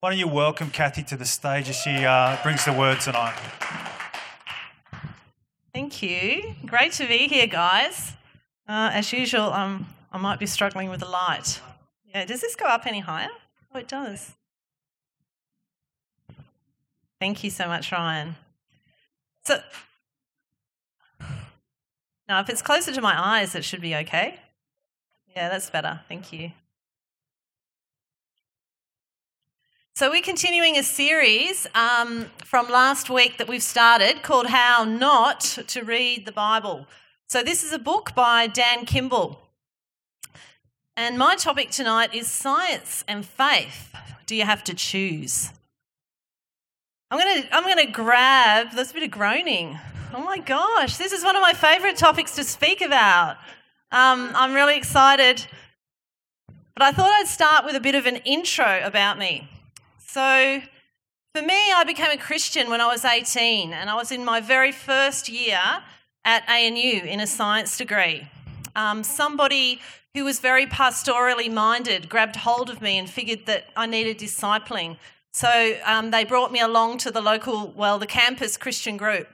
Why don't you welcome Cathy to the stage as she uh, brings the word tonight? Thank you. Great to be here, guys. Uh, as usual, um, I might be struggling with the light. Yeah, does this go up any higher? Oh, it does. Thank you so much, Ryan. So, now if it's closer to my eyes, it should be okay. Yeah, that's better. Thank you. So, we're continuing a series um, from last week that we've started called How Not to Read the Bible. So, this is a book by Dan Kimball. And my topic tonight is science and faith. Do you have to choose? I'm going to I'm going to grab, there's a bit of groaning. Oh my gosh, this is one of my favourite topics to speak about. Um, I'm really excited. But I thought I'd start with a bit of an intro about me. So, for me, I became a Christian when I was 18, and I was in my very first year at ANU in a science degree. Um, somebody who was very pastorally minded grabbed hold of me and figured that I needed discipling. So um, they brought me along to the local, well, the campus Christian group.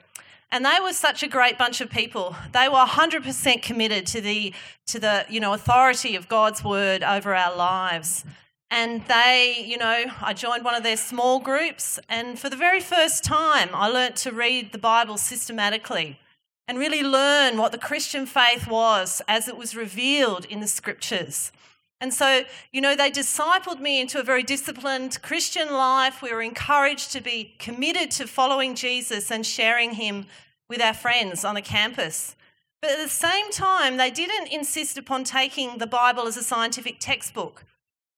And they were such a great bunch of people. They were 100% committed to the, to the you know, authority of God's word over our lives. And they, you know, I joined one of their small groups, and for the very first time, I learnt to read the Bible systematically and really learn what the Christian faith was as it was revealed in the scriptures. And so, you know, they discipled me into a very disciplined Christian life. We were encouraged to be committed to following Jesus and sharing him with our friends on the campus. But at the same time, they didn't insist upon taking the Bible as a scientific textbook.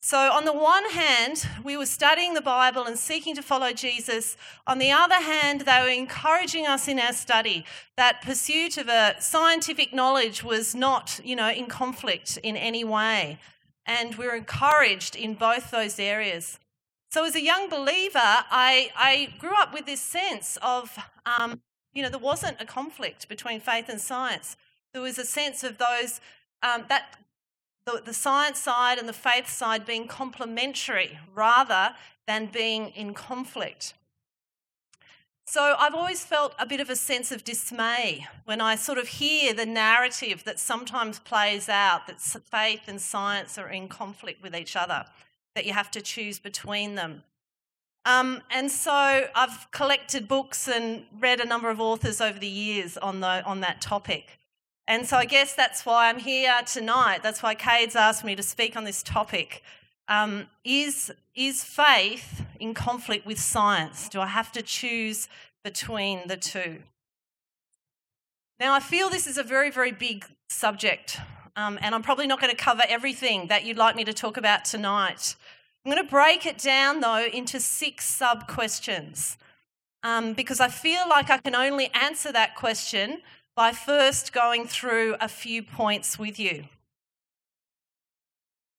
So, on the one hand, we were studying the Bible and seeking to follow Jesus. On the other hand, they were encouraging us in our study that pursuit of a scientific knowledge was not, you know, in conflict in any way. And we were encouraged in both those areas. So, as a young believer, I, I grew up with this sense of, um, you know, there wasn't a conflict between faith and science. There was a sense of those um, that the, the science side and the faith side being complementary rather than being in conflict. So I've always felt a bit of a sense of dismay when I sort of hear the narrative that sometimes plays out that faith and science are in conflict with each other, that you have to choose between them. Um, and so I've collected books and read a number of authors over the years on, the, on that topic. And so I guess that's why I'm here tonight. That's why Cade's asked me to speak on this topic. Um, is, is faith in conflict with science? Do I have to choose between the two? Now, I feel this is a very, very big subject, um, and I'm probably not going to cover everything that you'd like me to talk about tonight. I'm going to break it down, though, into six sub questions um, because I feel like I can only answer that question by first going through a few points with you.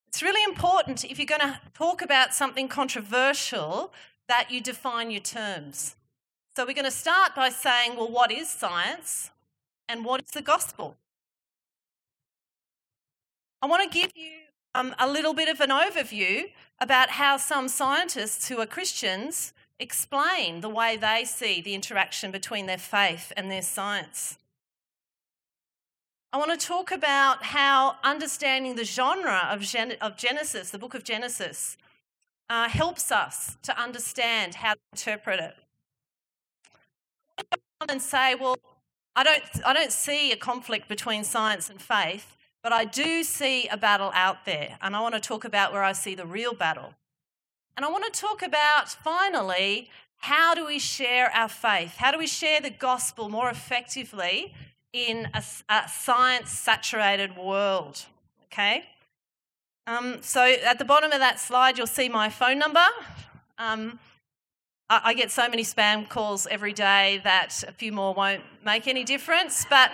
It's really important if you're going to talk about something controversial that you define your terms. So we're going to start by saying, well, what is science and what is the gospel? I want to give you um, a little bit of an overview about how some scientists who are Christians explain the way they see the interaction between their faith and their science. I want to talk about how understanding the genre of, Gen- of Genesis, the book of Genesis, uh, helps us to understand how to interpret it. And say, well, I don't, I don't see a conflict between science and faith, but I do see a battle out there. And I want to talk about where I see the real battle. And I want to talk about, finally, how do we share our faith? How do we share the gospel more effectively in a, a science saturated world. Okay? Um, so at the bottom of that slide, you'll see my phone number. Um, I, I, get so many spam calls every day that a few more won't make any difference. But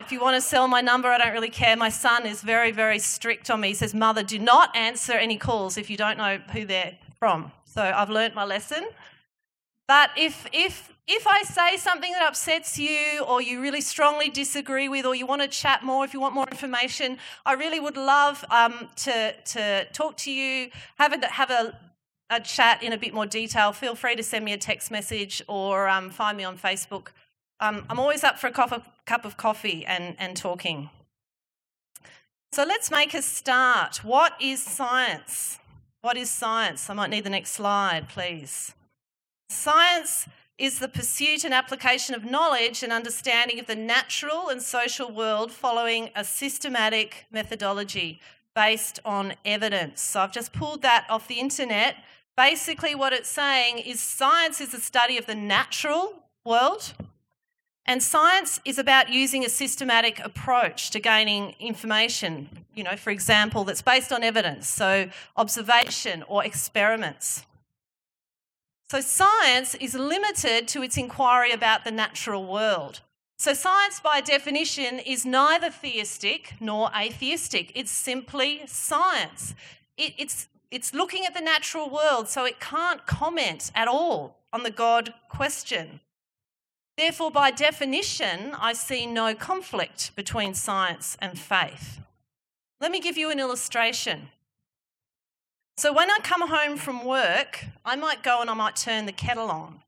if you want to sell my number, I don't really care. My son is very, very strict on me. He says, Mother, do not answer any calls if you don't know who they're from. So I've learnt my lesson. But if, if if I say something that upsets you or you really strongly disagree with or you want to chat more, if you want more information, I really would love um, to, to talk to you, have a, have a a chat in a bit more detail, feel free to send me a text message or um, find me on Facebook. Um, I'm always up for a cup of coffee and, and talking. So let's make a start. What is science? What is science? I might need the next slide, please. Science is the pursuit and application of knowledge and understanding of the natural and social world following a systematic methodology based on evidence. So I've just pulled that off the internet. Basically, what it's saying is science is the study of the natural world, and science is about using a systematic approach to gaining information, you know, for example, that's based on evidence, so observation or experiments. So, science is limited to its inquiry about the natural world. So, science, by definition, is neither theistic nor atheistic. It's simply science. It, it's, it's looking at the natural world, so it can't comment at all on the God question. Therefore, by definition, I see no conflict between science and faith. Let me give you an illustration. So, when I come home from work, I might go and I might turn the kettle on.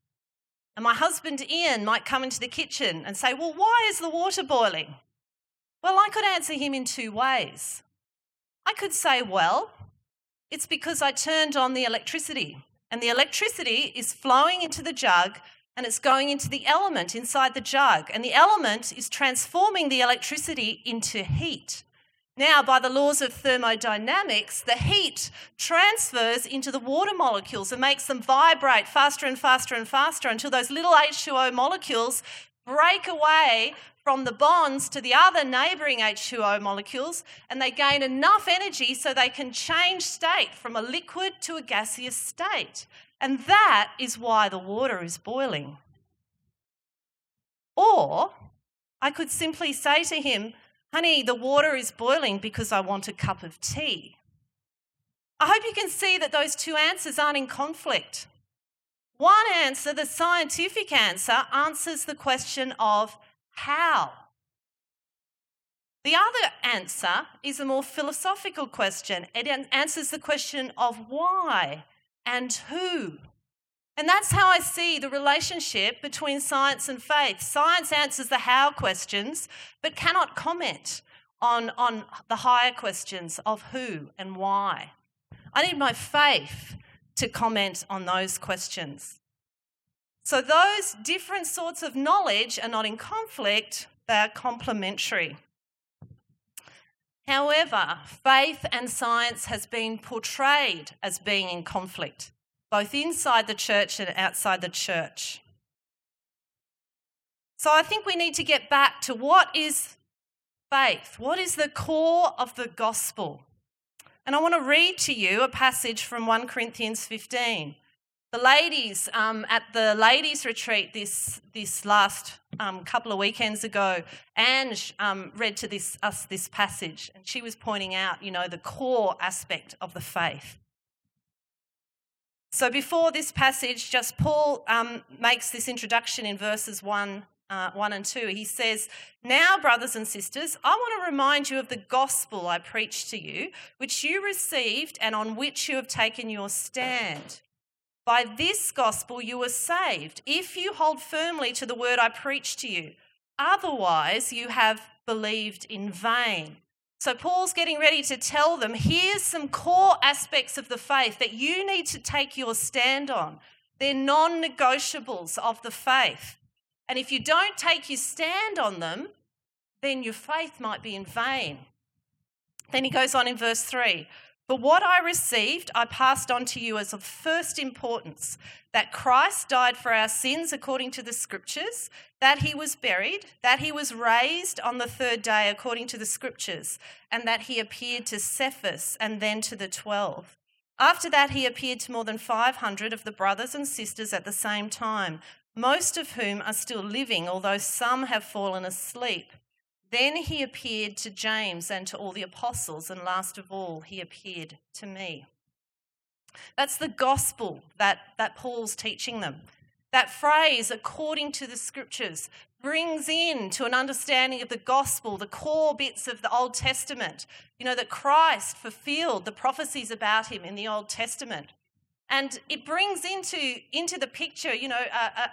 And my husband Ian might come into the kitchen and say, Well, why is the water boiling? Well, I could answer him in two ways. I could say, Well, it's because I turned on the electricity, and the electricity is flowing into the jug and it's going into the element inside the jug, and the element is transforming the electricity into heat. Now, by the laws of thermodynamics, the heat transfers into the water molecules and makes them vibrate faster and faster and faster until those little H2O molecules break away from the bonds to the other neighbouring H2O molecules and they gain enough energy so they can change state from a liquid to a gaseous state. And that is why the water is boiling. Or I could simply say to him, Honey, the water is boiling because I want a cup of tea. I hope you can see that those two answers aren't in conflict. One answer, the scientific answer, answers the question of how. The other answer is a more philosophical question. It answers the question of why and who. And that's how I see the relationship between science and faith. Science answers the how questions, but cannot comment on, on the higher questions of who and why. I need my faith to comment on those questions. So, those different sorts of knowledge are not in conflict, they're complementary. However, faith and science has been portrayed as being in conflict both inside the church and outside the church. So I think we need to get back to what is faith? What is the core of the gospel? And I want to read to you a passage from 1 Corinthians 15. The ladies um, at the ladies' retreat this, this last um, couple of weekends ago, Ange um, read to this, us this passage, and she was pointing out, you know, the core aspect of the faith. So before this passage, just Paul um, makes this introduction in verses 1, uh, 1 and 2. He says, Now, brothers and sisters, I want to remind you of the gospel I preached to you, which you received and on which you have taken your stand. By this gospel you were saved, if you hold firmly to the word I preached to you. Otherwise, you have believed in vain. So, Paul's getting ready to tell them here's some core aspects of the faith that you need to take your stand on. They're non negotiables of the faith. And if you don't take your stand on them, then your faith might be in vain. Then he goes on in verse 3 but what I received, I passed on to you as of first importance that Christ died for our sins according to the scriptures, that he was buried, that he was raised on the third day according to the scriptures, and that he appeared to Cephas and then to the twelve. After that, he appeared to more than 500 of the brothers and sisters at the same time, most of whom are still living, although some have fallen asleep. Then he appeared to James and to all the apostles, and last of all, he appeared to me. That's the gospel that, that Paul's teaching them. That phrase, according to the scriptures, brings in to an understanding of the gospel, the core bits of the Old Testament. You know, that Christ fulfilled the prophecies about him in the Old Testament. And it brings into, into the picture, you know, uh, uh,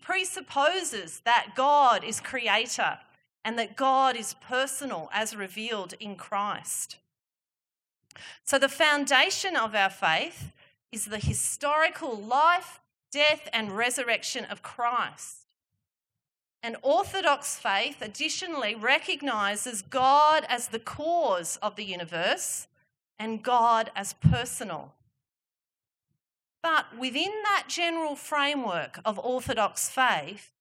presupposes that God is creator and that God is personal as revealed in Christ. So, the foundation of our faith is the historical life, death, and resurrection of Christ. And Orthodox faith additionally recognizes God as the cause of the universe and God as personal. But within that general framework of Orthodox faith,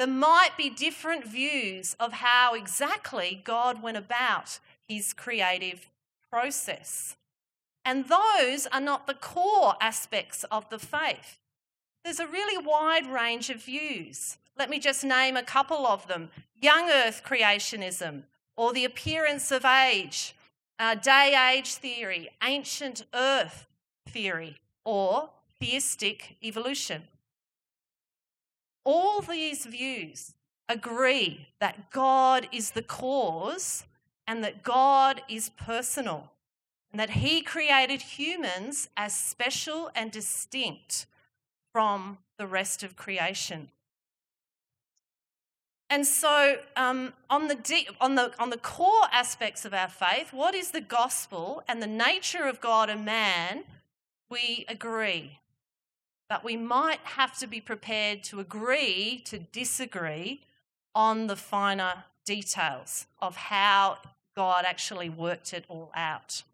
there might be different views of how exactly God went about his creative process. And those are not the core aspects of the faith. There's a really wide range of views. Let me just name a couple of them young earth creationism, or the appearance of age, uh, day age theory, ancient earth theory, or theistic evolution. All these views agree that God is the cause and that God is personal and that He created humans as special and distinct from the rest of creation. And so, um, on, the deep, on, the, on the core aspects of our faith, what is the gospel and the nature of God and man, we agree. But we might have to be prepared to agree to disagree on the finer details of how God actually worked it all out.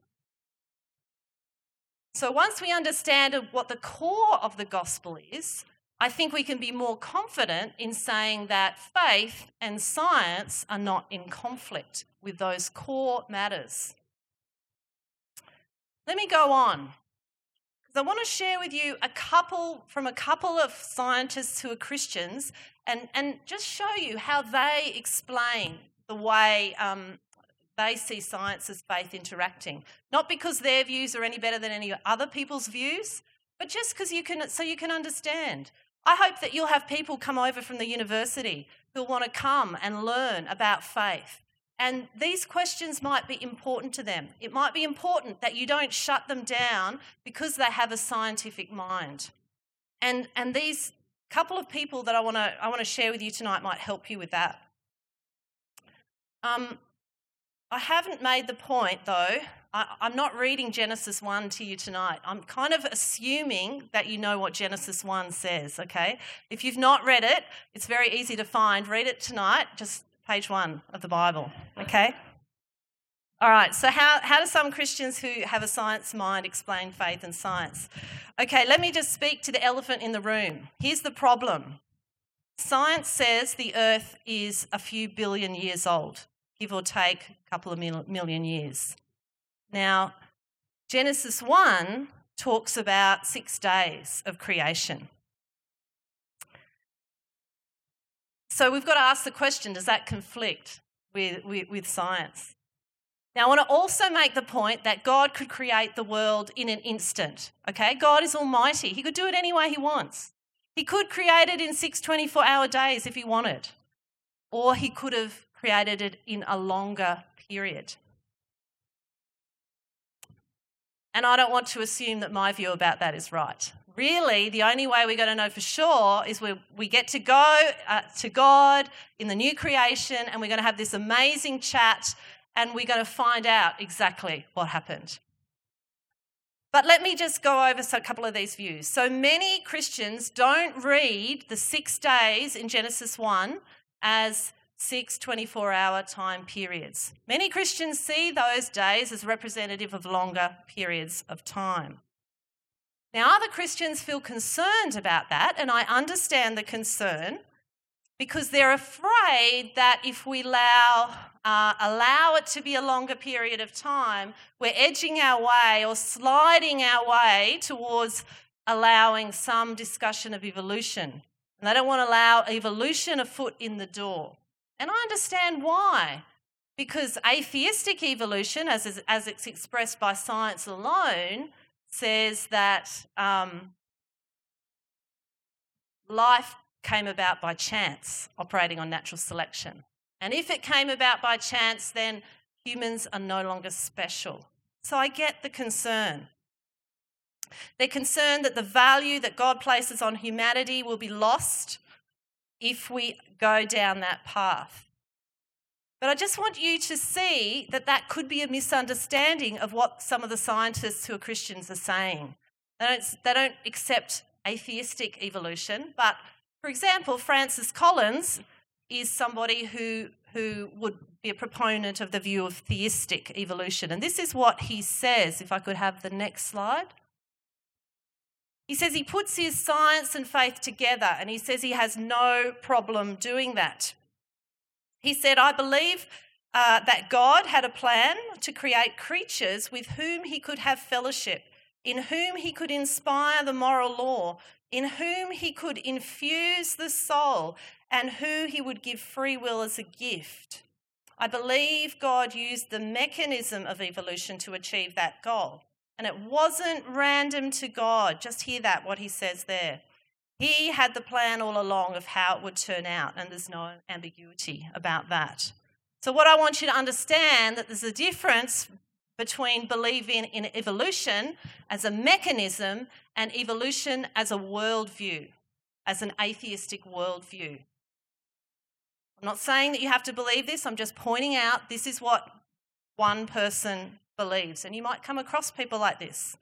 So, once we understand what the core of the gospel is, I think we can be more confident in saying that faith and science are not in conflict with those core matters. Let me go on. Because I want to share with you a couple from a couple of scientists who are Christians and, and just show you how they explain the way um, they see science as faith interacting. Not because their views are any better than any other people's views, but just because you can so you can understand. I hope that you'll have people come over from the university who'll want to come and learn about faith. And these questions might be important to them. It might be important that you don't shut them down because they have a scientific mind. And, and these couple of people that I want to I want to share with you tonight might help you with that. Um, I haven't made the point, though, I, am not reading Genesis 1 to you tonight. I'm kind of assuming that you know what Genesis 1 says, okay? If you've not read it, it's very easy to find. Read it tonight, just page 1 of the Bible, okay? All right, so how, how do some Christians who have a science mind explain faith and science? Okay, let me just speak to the elephant in the room. Here's the problem science says the earth is a few billion years old, give or take a couple of million years. Now, Genesis 1 talks about six days of creation. So we've got to ask the question does that conflict with, with, with, science? Now, I want to also make the point that God could create the world in an instant. Okay? God is almighty, He could do it any way He wants. He could create it in six 24 hour days if He wanted, or He could have created it in a longer period. And I don't want to assume that my view about that is right. Really, the only way we're going to know for sure is we, we get to go uh, to God in the new creation and we're going to have this amazing chat and we're going to find out exactly what happened. But let me just go over a couple of these views. So many Christians don't read the six days in Genesis 1 as six 24 hour time periods. Many Christians see those days as representative of longer periods of time. Now, other Christians feel concerned about that, and I understand the concern because they're afraid that if we allow, uh, allow it to be a longer period of time, we're edging our way or sliding our way towards allowing some discussion of evolution. And they don't want to allow evolution a foot in the door. And I understand why. Because atheistic evolution, as, as it's expressed by science alone, says that um, life came about by chance, operating on natural selection. And if it came about by chance, then humans are no longer special. So I get the concern. They're concerned that the value that God places on humanity will be lost if we go down that path. But I just want you to see that that could be a misunderstanding of what some of the scientists who are Christians are saying. They don't, they don't accept atheistic evolution, but for example, Francis Collins is somebody who, who would be a proponent of the view of theistic evolution. And this is what he says, if I could have the next slide. He says he puts his science and faith together, and he says he has no problem doing that. He said, I believe uh, that God had a plan to create creatures with whom he could have fellowship, in whom he could inspire the moral law, in whom he could infuse the soul, and who he would give free will as a gift. I believe God used the mechanism of evolution to achieve that goal. And it wasn't random to God. Just hear that, what he says there. He had the plan all along of how it would turn out, and there's no ambiguity about that. So, what I want you to understand that there's a difference between believing in evolution as a mechanism and evolution as a worldview, as an atheistic worldview. I'm not saying that you have to believe this, I'm just pointing out this is what one person believes. And you might come across people like this.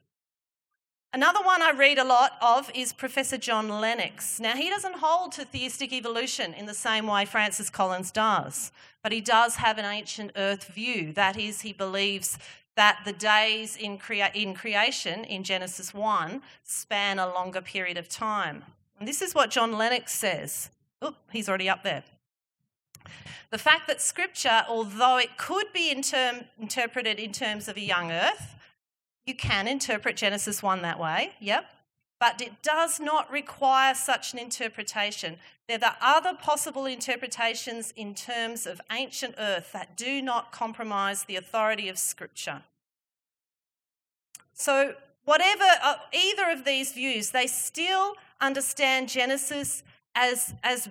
Another one I read a lot of is Professor John Lennox. Now, he doesn't hold to theistic evolution in the same way Francis Collins does, but he does have an ancient earth view. That is, he believes that the days in, crea- in creation in Genesis 1 span a longer period of time. And this is what John Lennox says. Oh, he's already up there. The fact that Scripture, although it could be in term, interpreted in terms of a young earth, you can interpret Genesis 1 that way, yep, but it does not require such an interpretation. There are other possible interpretations in terms of ancient earth that do not compromise the authority of Scripture. So, whatever, uh, either of these views, they still understand Genesis as, as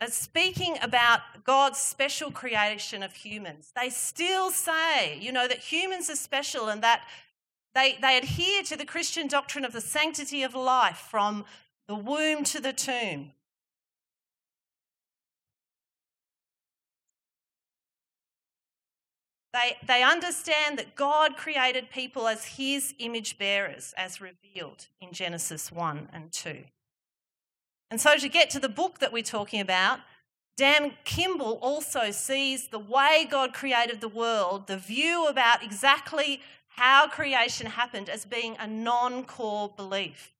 as speaking about God's special creation of humans. They still say, you know, that humans are special and that they, they adhere to the Christian doctrine of the sanctity of life from the womb to the tomb. They, they understand that God created people as his image bearers, as revealed in Genesis 1 and 2. And so, to get to the book that we're talking about, Dan Kimball also sees the way God created the world, the view about exactly how creation happened, as being a non core belief.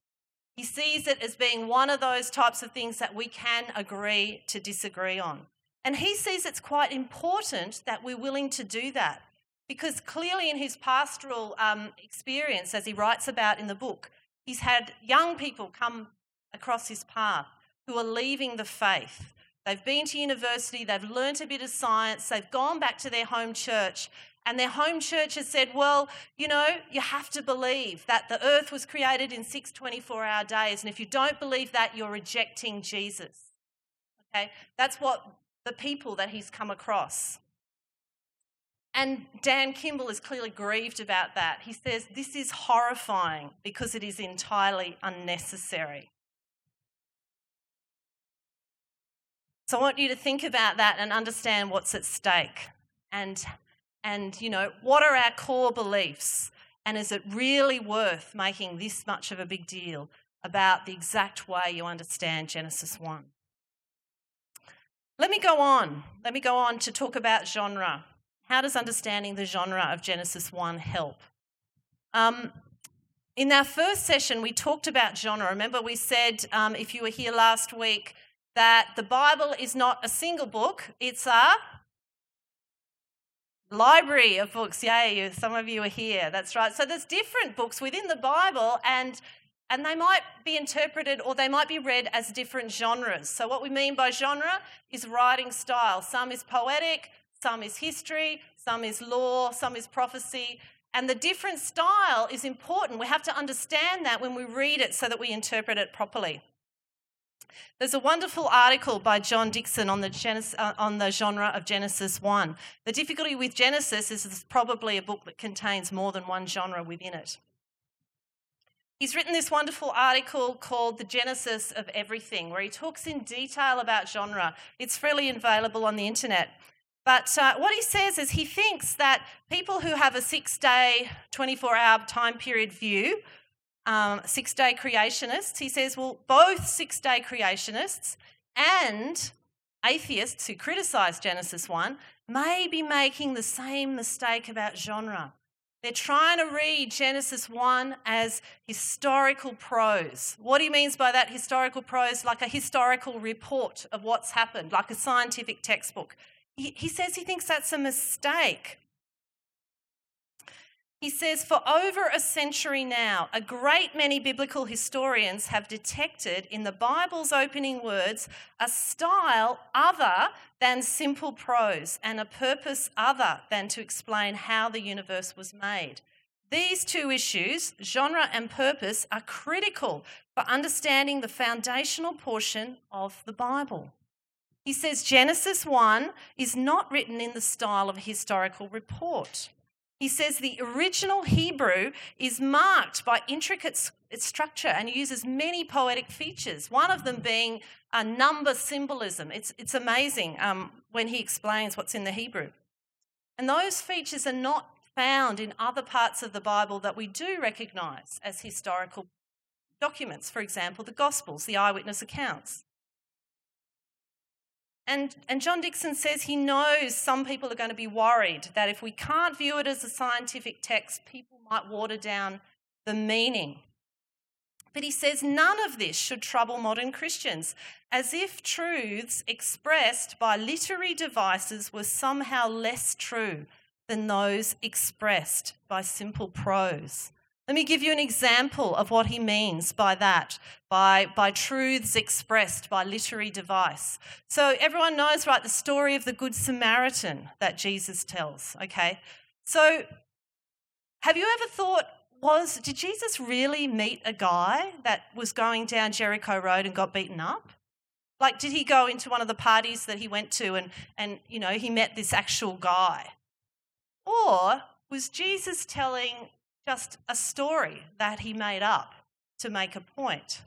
He sees it as being one of those types of things that we can agree to disagree on. And he sees it's quite important that we're willing to do that because clearly, in his pastoral um, experience, as he writes about in the book, he's had young people come across his path who are leaving the faith. They've been to university, they've learnt a bit of science, they've gone back to their home church, and their home church has said, Well, you know, you have to believe that the earth was created in six 24 hour days, and if you don't believe that, you're rejecting Jesus. Okay? That's what the people that he's come across. And Dan Kimball is clearly grieved about that. He says, This is horrifying because it is entirely unnecessary. So I want you to think about that and understand what's at stake. And, and you know, what are our core beliefs? And is it really worth making this much of a big deal about the exact way you understand Genesis 1? Let me go on. Let me go on to talk about genre. How does understanding the genre of Genesis 1 help? Um, in our first session, we talked about genre. Remember, we said um, if you were here last week, that the Bible is not a single book, it's a library of books. Yay, some of you are here. That's right. So there's different books within the Bible and and they might be interpreted or they might be read as different genres. So what we mean by genre is writing style. Some is poetic, some is history, some is law, some is prophecy. And the different style is important. We have to understand that when we read it so that we interpret it properly. There's a wonderful article by John Dickson on the, uh, on the genre of Genesis 1. The difficulty with Genesis is it's probably a book that contains more than one genre within it. He's written this wonderful article called The Genesis of Everything, where he talks in detail about genre. It's freely available on the internet. But uh, what he says is he thinks that people who have a six day, 24 hour time period view, um, six day creationists, he says, well, both six day creationists and atheists who criticise Genesis 1 may be making the same mistake about genre. They're trying to read Genesis 1 as historical prose. What he means by that historical prose, like a historical report of what's happened, like a scientific textbook. He, he says he thinks that's a mistake. He says, for over a century now, a great many biblical historians have detected in the Bible's opening words a style other than simple prose and a purpose other than to explain how the universe was made. These two issues, genre and purpose, are critical for understanding the foundational portion of the Bible. He says Genesis 1 is not written in the style of a historical report. He says the original Hebrew is marked by intricate structure and uses many poetic features, one of them being a number symbolism. It's, it's amazing um, when he explains what's in the Hebrew. And those features are not found in other parts of the Bible that we do recognize as historical documents. For example, the Gospels, the eyewitness accounts. And, and John Dickson says he knows some people are going to be worried that if we can't view it as a scientific text, people might water down the meaning. But he says none of this should trouble modern Christians, as if truths expressed by literary devices were somehow less true than those expressed by simple prose. Let me give you an example of what he means by that, by, by truths expressed by literary device. So, everyone knows, right, the story of the Good Samaritan that Jesus tells, okay? So, have you ever thought, was, did Jesus really meet a guy that was going down Jericho Road and got beaten up? Like, did he go into one of the parties that he went to and, and you know, he met this actual guy? Or was Jesus telling just a story that he made up to make a point?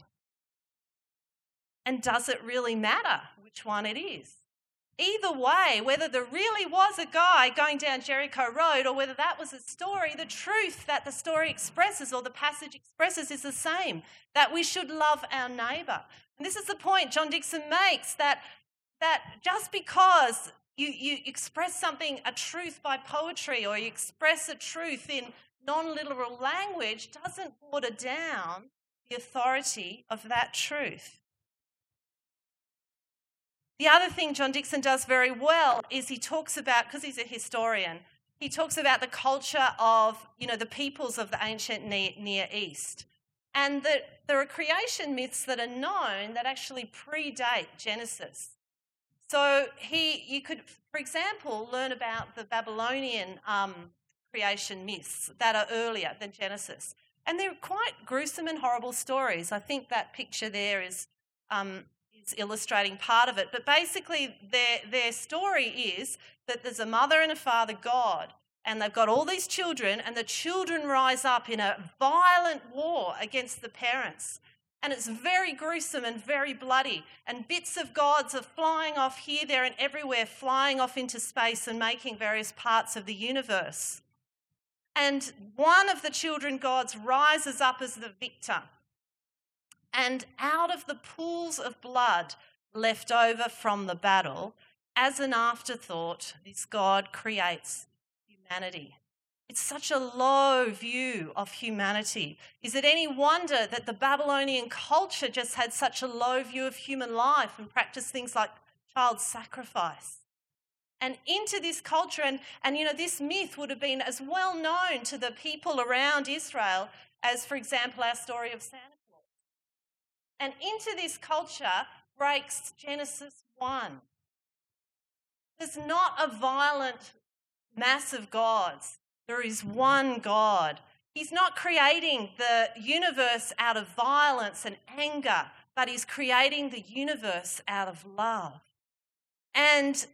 And does it really matter which one it is? Either way, whether there really was a guy going down Jericho Road or whether that was a story, the truth that the story expresses or the passage expresses is the same that we should love our neighbour. And this is the point John Dickson makes that, that just because you, you express something, a truth by poetry, or you express a truth in non literal language doesn't water down the authority of that truth. The other thing John Dickson does very well is he talks about, because he's a historian, he talks about the culture of, you know, the peoples of the ancient Near East. And that there are creation myths that are known that actually predate Genesis. So he, you could, for example, learn about the Babylonian um, creation myths that are earlier than Genesis. And they're quite gruesome and horrible stories. I think that picture there is, um, is illustrating part of it. But basically, their, their story is that there's a mother and a father, God, and they've got all these children, and the children rise up in a violent war against the parents. And it's very gruesome and very bloody. And bits of gods are flying off here, there, and everywhere, flying off into space and making various parts of the universe. And one of the children gods rises up as the victor. And out of the pools of blood left over from the battle, as an afterthought, this God creates humanity. It's such a low view of humanity. Is it any wonder that the Babylonian culture just had such a low view of human life and practiced things like child sacrifice? And into this culture. And, and, you know, this myth would have been as well known to the people around Israel as, for example, our story of Santa Claus. And into this culture breaks Genesis 1. There's not a violent mass of gods, there is one God. He's not creating the universe out of violence and anger, but he's creating the universe out of love. And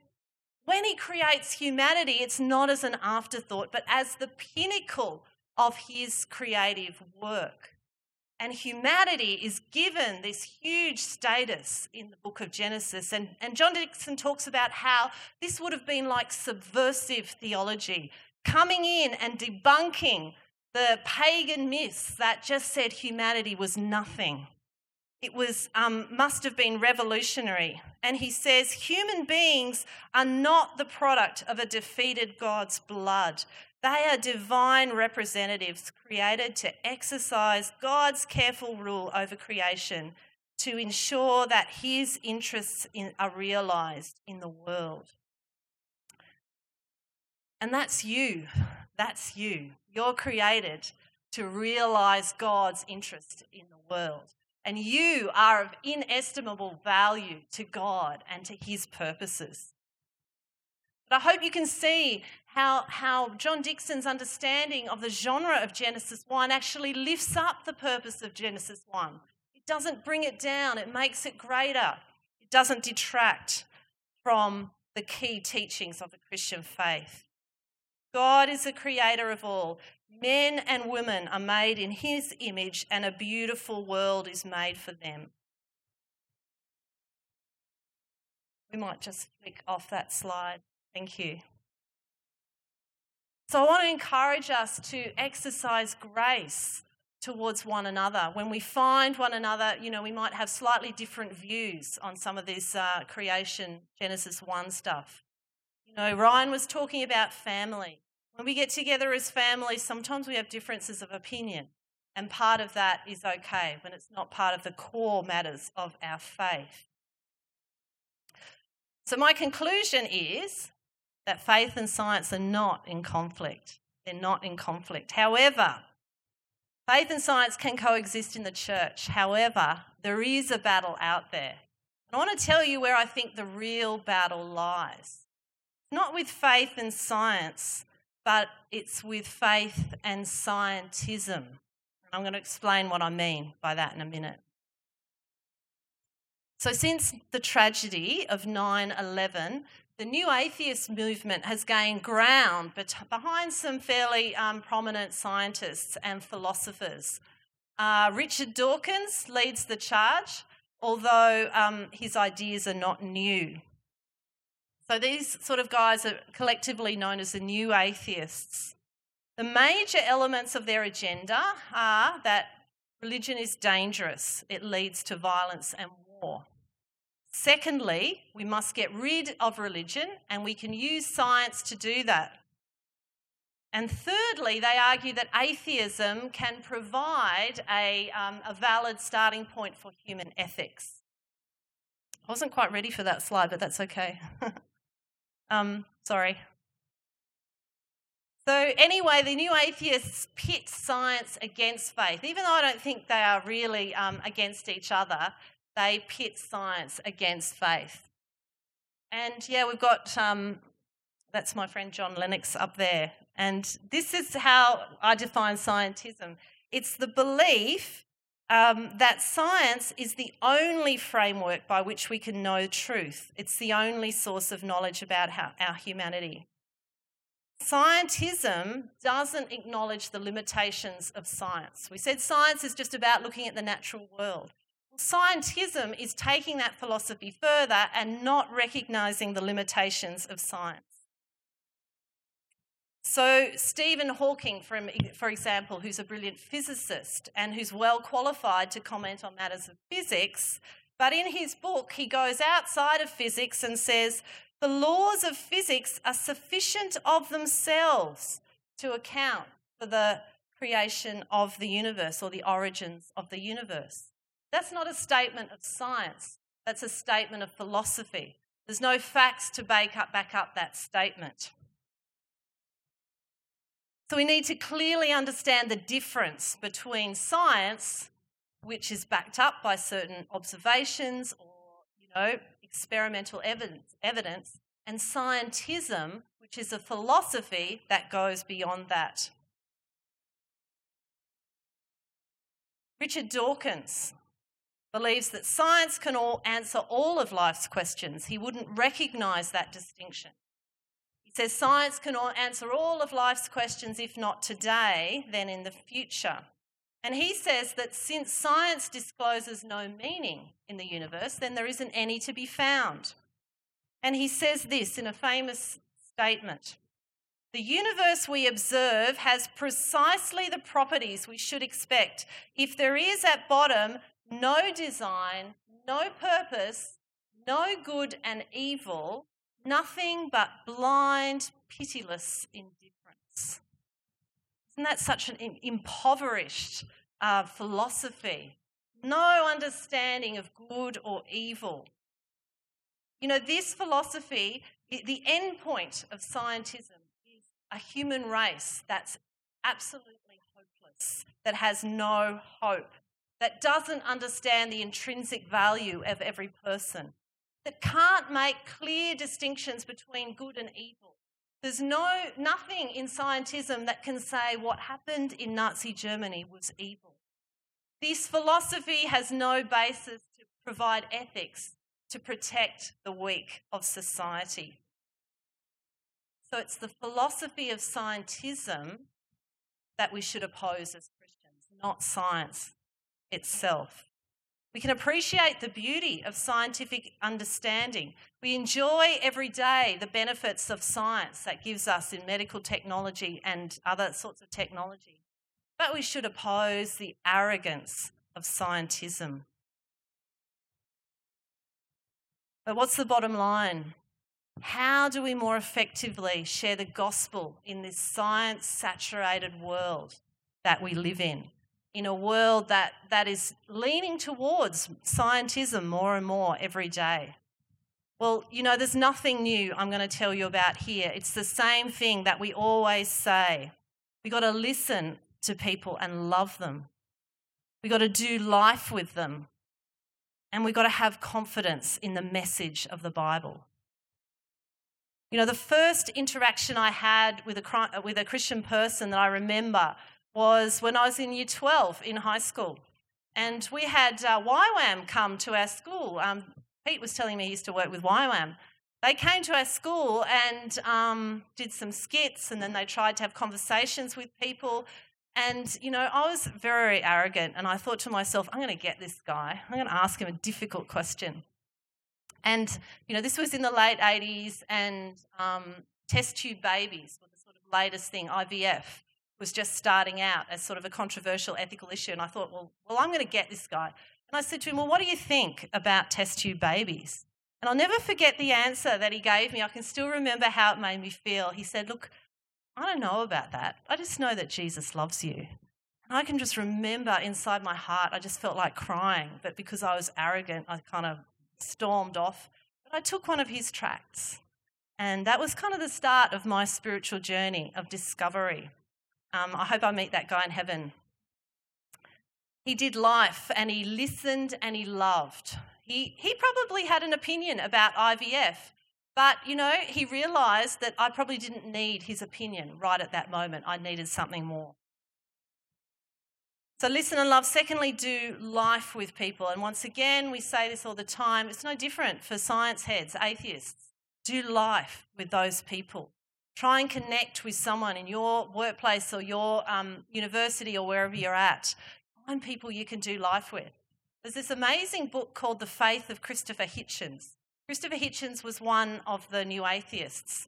when he creates humanity, it's not as an afterthought, but as the pinnacle of his creative work. And humanity is given this huge status in the book of Genesis. And, and John Dickson talks about how this would have been like subversive theology, coming in and debunking the pagan myths that just said humanity was nothing. It was, um, must have been revolutionary. And he says human beings are not the product of a defeated God's blood. They are divine representatives created to exercise God's careful rule over creation to ensure that his interests in, are realized in the world. And that's you. That's you. You're created to realize God's interest in the world. And you are of inestimable value to God and to his purposes. But I hope you can see how, how John Dickson's understanding of the genre of Genesis 1 actually lifts up the purpose of Genesis 1. It doesn't bring it down, it makes it greater. It doesn't detract from the key teachings of the Christian faith. God is the creator of all. Men and women are made in his image, and a beautiful world is made for them. We might just flick off that slide. Thank you. So I want to encourage us to exercise grace towards one another. When we find one another, you know, we might have slightly different views on some of this uh, creation Genesis 1 stuff. You know, Ryan was talking about family. When we get together as families, sometimes we have differences of opinion, and part of that is okay when it's not part of the core matters of our faith. So, my conclusion is that faith and science are not in conflict. They're not in conflict. However, faith and science can coexist in the church. However, there is a battle out there. And I want to tell you where I think the real battle lies. Not with faith and science, but it's with faith and scientism. I'm going to explain what I mean by that in a minute. So, since the tragedy of 9 11, the new atheist movement has gained ground behind some fairly um, prominent scientists and philosophers. Uh, Richard Dawkins leads the charge, although um, his ideas are not new. So these sort of guys are collectively known as the new atheists. The major elements of their agenda are that religion is dangerous, it leads to violence and war. Secondly, we must get rid of religion, and we can use science to do that. And thirdly, they argue that atheism can provide a, um, a valid starting point for human ethics. I wasn't quite ready for that slide, but that's okay. um, sorry. So, anyway, the new atheists pit science against faith. Even though I don't think they are really um, against each other, they pit science against faith. And yeah, we've got, um, that's my friend John Lennox up there. And this is how I define scientism it's the belief um, that science is the only framework by which we can know truth, it's the only source of knowledge about how, our humanity. Scientism doesn't acknowledge the limitations of science. We said science is just about looking at the natural world. Scientism is taking that philosophy further and not recognizing the limitations of science. So, Stephen Hawking, for example, who's a brilliant physicist and who's well qualified to comment on matters of physics, but in his book, he goes outside of physics and says the laws of physics are sufficient of themselves to account for the creation of the universe or the origins of the universe. That's not a statement of science, that's a statement of philosophy. There's no facts to back up, back up that statement. So we need to clearly understand the difference between science, which is backed up by certain observations or, you know, experimental evidence, evidence and scientism, which is a philosophy that goes beyond that. Richard Dawkins believes that science can all answer all of life's questions. He wouldn't recognise that distinction. Says science can answer all of life's questions, if not today, then in the future. And he says that since science discloses no meaning in the universe, then there isn't any to be found. And he says this in a famous statement The universe we observe has precisely the properties we should expect if there is at bottom no design, no purpose, no good and evil, nothing but blind, pitiless indifference. Isn't that such an impoverished uh, philosophy? No understanding of good or evil. You know, this philosophy, the end point of scientism is a human race that's absolutely hopeless, that has no hope, that doesn't understand the intrinsic value of every person, that can't make clear distinctions between good and evil. There's no, nothing in scientism that can say what happened in Nazi Germany was evil. This philosophy has no basis to provide ethics to protect the weak of society. So it's the philosophy of scientism that we should oppose as Christians, not science itself. We can appreciate the beauty of scientific understanding. We enjoy every day the benefits of science that gives us in medical technology and other sorts of technology. But we should oppose the arrogance of scientism. But what's the bottom line? How do we more effectively share the gospel in this science saturated world that we live in? In a world that, that is leaning towards scientism more and more every day. Well, you know, there's nothing new I'm going to tell you about here. It's the same thing that we always say. We've got to listen to people and love them. We've got to do life with them and we've got to have confidence in the message of the Bible. You know, the first interaction I had with a, with a Christian person that I remember was when I was in year 12 in high school. And we had uh, YWAM come to our school. Um, Pete was telling me he used to work with YWAM. They came to our school and um, did some skits, and then they tried to have conversations with people. And, you know, I was very arrogant and I thought to myself, I'm going to get this guy. I'm going to ask him a difficult question. And, you know, this was in the late 80s and um, test tube babies were the sort of latest thing. IVF was just starting out as sort of a controversial ethical issue. And I thought, well, well I'm going to get this guy. And I said to him, well, what do you think about test tube babies? And I'll never forget the answer that he gave me. I can still remember how it made me feel. He said, look, I don't know about that. I just know that Jesus loves you. And I can just remember inside my heart, I just felt like crying. But because I was arrogant, I kind of stormed off. But I took one of his tracts. And that was kind of the start of my spiritual journey of discovery. Um, I hope I meet that guy in heaven. He did life and he listened and he loved. He, he probably had an opinion about IVF, but, you know, he realised that I probably didn't need his opinion right at that moment. I needed something more. So, listen and love. Secondly, do life with people. And once again, we say this all the time it's no different for science heads, atheists. Do life with those people. Try and connect with someone in your workplace or your um, university or wherever you're at. Find people you can do life with. There's this amazing book called The Faith of Christopher Hitchens. Christopher Hitchens was one of the new atheists.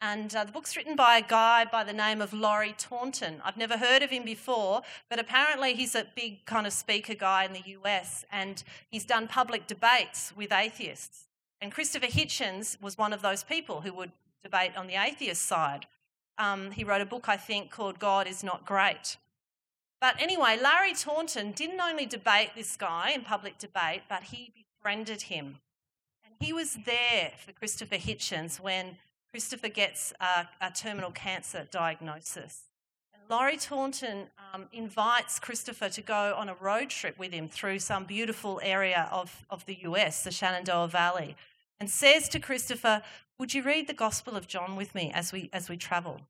And uh, the book's written by a guy by the name of Larry Taunton. I've never heard of him before, but apparently he's a big kind of speaker guy in the US and he's done public debates with atheists. And Christopher Hitchens was one of those people who would debate on the atheist side. Um, he wrote a book, I think, called God is Not Great. But anyway, Larry Taunton didn't only debate this guy in public debate, but he befriended him. And he was there for Christopher Hitchens when Christopher gets a, a terminal cancer diagnosis. And Larry Taunton um, invites Christopher to go on a road trip with him through some beautiful area of, of the US, the Shenandoah Valley, and says to Christopher, Would you read the Gospel of John with me as we, as we travel?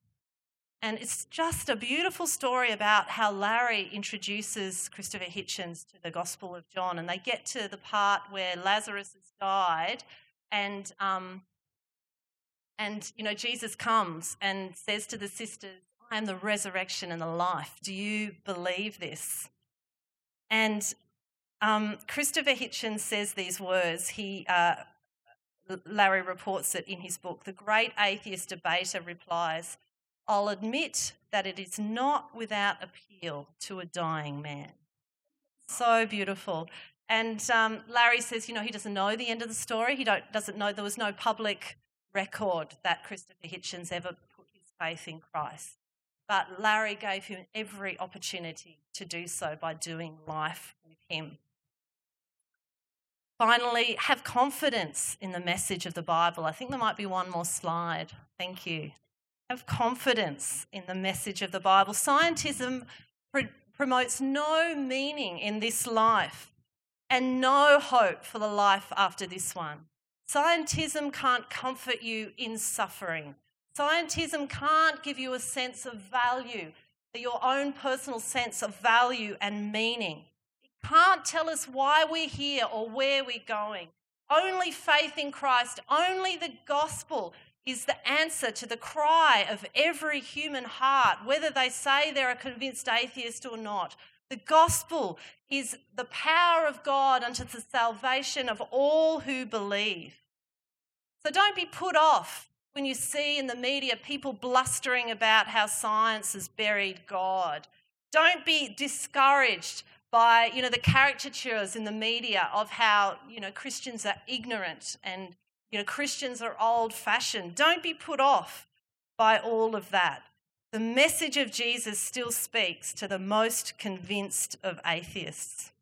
And it's just a beautiful story about how Larry introduces Christopher Hitchens to the Gospel of John. And they get to the part where Lazarus has died, and, um, and you know, Jesus comes and says to the sisters, I am the resurrection and the life. Do you believe this? And um, Christopher Hitchens says these words. He, uh, Larry reports it in his book. The great atheist debater replies, I'll admit that it is not without appeal to a dying man. So beautiful. And um, Larry says, you know, he doesn't know the end of the story. He doesn't know there was no public record that Christopher Hitchens ever put his faith in Christ. But Larry gave him every opportunity to do so by doing life with him. Finally, have confidence in the message of the Bible. I think there might be one more slide. Thank you. Have confidence in the message of the Bible. Scientism pr- promotes no meaning in this life and no hope for the life after this one. Scientism can't comfort you in suffering. Scientism can't give you a sense of value, your own personal sense of value and meaning. Can't tell us why we're here or where we're going. Only faith in Christ, only the gospel is the answer to the cry of every human heart, whether they say they're a convinced atheist or not. The gospel is the power of God unto the salvation of all who believe. So don't be put off when you see in the media people blustering about how science has buried God. Don't be discouraged by you know the caricatures in the media of how you know Christians are ignorant and you know Christians are old fashioned. Don't be put off by all of that. The message of Jesus still speaks to the most convinced of atheists.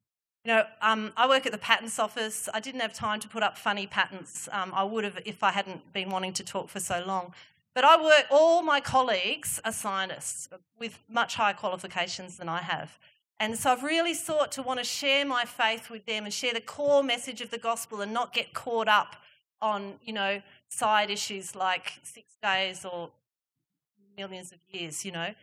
You know, um, I work at the patents office. I didn't have time to put up funny patents. Um, I would have if I hadn't been wanting to talk for so long. But I work, all my colleagues are scientists with much higher qualifications than I have. And so I've really sought to want to share my faith with them and share the core message of the gospel and not get caught up on, you know, side issues like six days or millions of years, you know.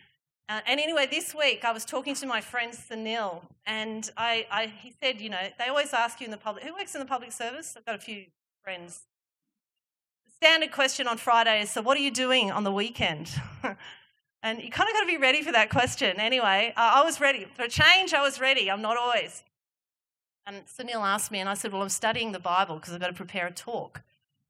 Uh, and anyway, this week I was talking to my friend Sunil, and I, I, he said, you know, they always ask you in the public, who works in the public service? I've got a few friends. The standard question on Friday is, so what are you doing on the weekend? and you kind of got to be ready for that question. Anyway, I was ready. For a change, I was ready. I'm not always. And Sunil asked me, and I said, well, I'm studying the Bible because I've got to prepare a talk.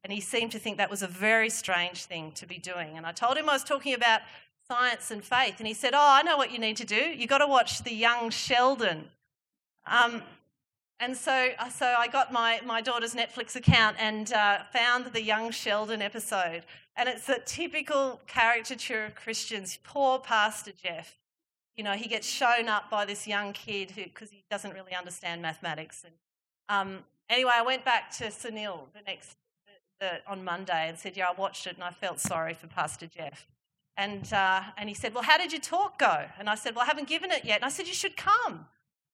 And he seemed to think that was a very strange thing to be doing. And I told him I was talking about science and faith. And he said, Oh, I know what you need to do. You've got to watch The Young Sheldon. Um, and so, uh, so I got my, my daughter's Netflix account and uh, found the Young Sheldon episode. And it's a typical caricature of Christians. Poor Pastor Jeff. You know, he gets shown up by this young kid because he doesn't really understand mathematics. And um, anyway, I went back to Sunil the next the, on Monday and said, "Yeah, I watched it and I felt sorry for Pastor Jeff." And, uh, and he said, Well, how did your talk go? And I said, Well, I haven't given it yet. And I said, You should come.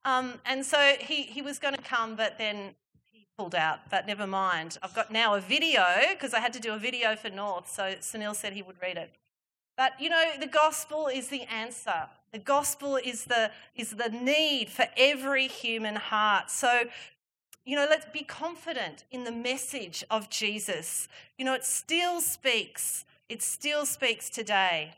Um, and so he, he was going to come, but then he pulled out. But never mind. I've got now a video because I had to do a video for North. So Sunil said he would read it. But you know, the gospel is the answer. The gospel is the, is the need for every human heart. So, you know, let's be confident in the message of Jesus. You know, it still speaks it still speaks today.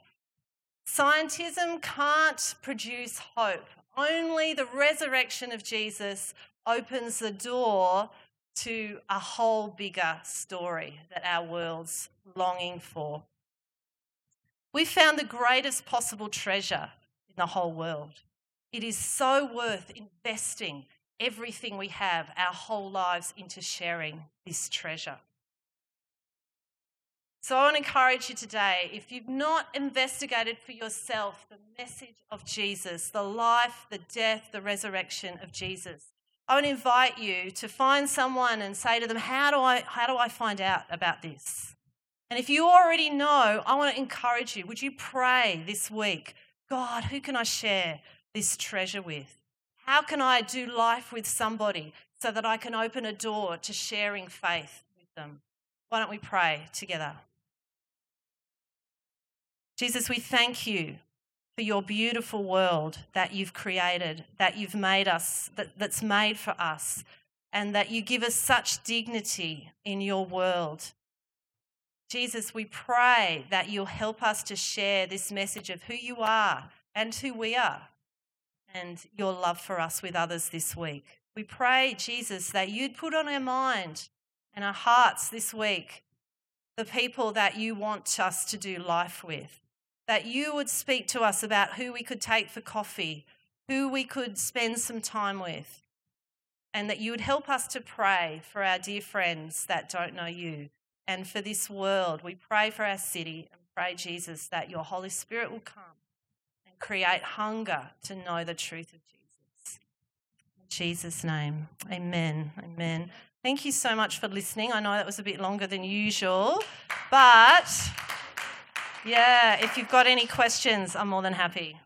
Scientism can't produce hope. Only the resurrection of Jesus opens the door to a whole bigger story that our world's longing for. We found the greatest possible treasure in the whole world. It is so worth investing everything we have, our whole lives, into sharing this treasure. So I want to encourage you today if you've not investigated for yourself the message of Jesus, the life, the death, the resurrection of Jesus, I to invite you to find someone and say to them, How do I, how do I find out about this? And if you already know, I want to encourage you. Would you pray this week? God, who can I share this treasure with? How can I do life with somebody so that I can open a door to sharing faith with them? Why don't we pray together? Jesus, we thank you for your beautiful world that you've created, that you've made us, that, that's made for us, and that you give us such dignity in your world. Jesus, we pray that you'll help us to share this message of who you are and who we are, and your love for us with others this week. We pray, Jesus, that you'd put on our mind and our hearts this week the people that you want us to do life with. That you would speak to us about who we could take for coffee, who we could spend some time with, and that you would help us to pray for our dear friends that don't know you and for this world. We pray for our city and pray, Jesus, that your Holy Spirit will come and create hunger to know the truth of Jesus. In Jesus' name, amen. Amen. Thank you so much for listening. I know that was a bit longer than usual, but yeah, if you've got any questions, I'm more than happy.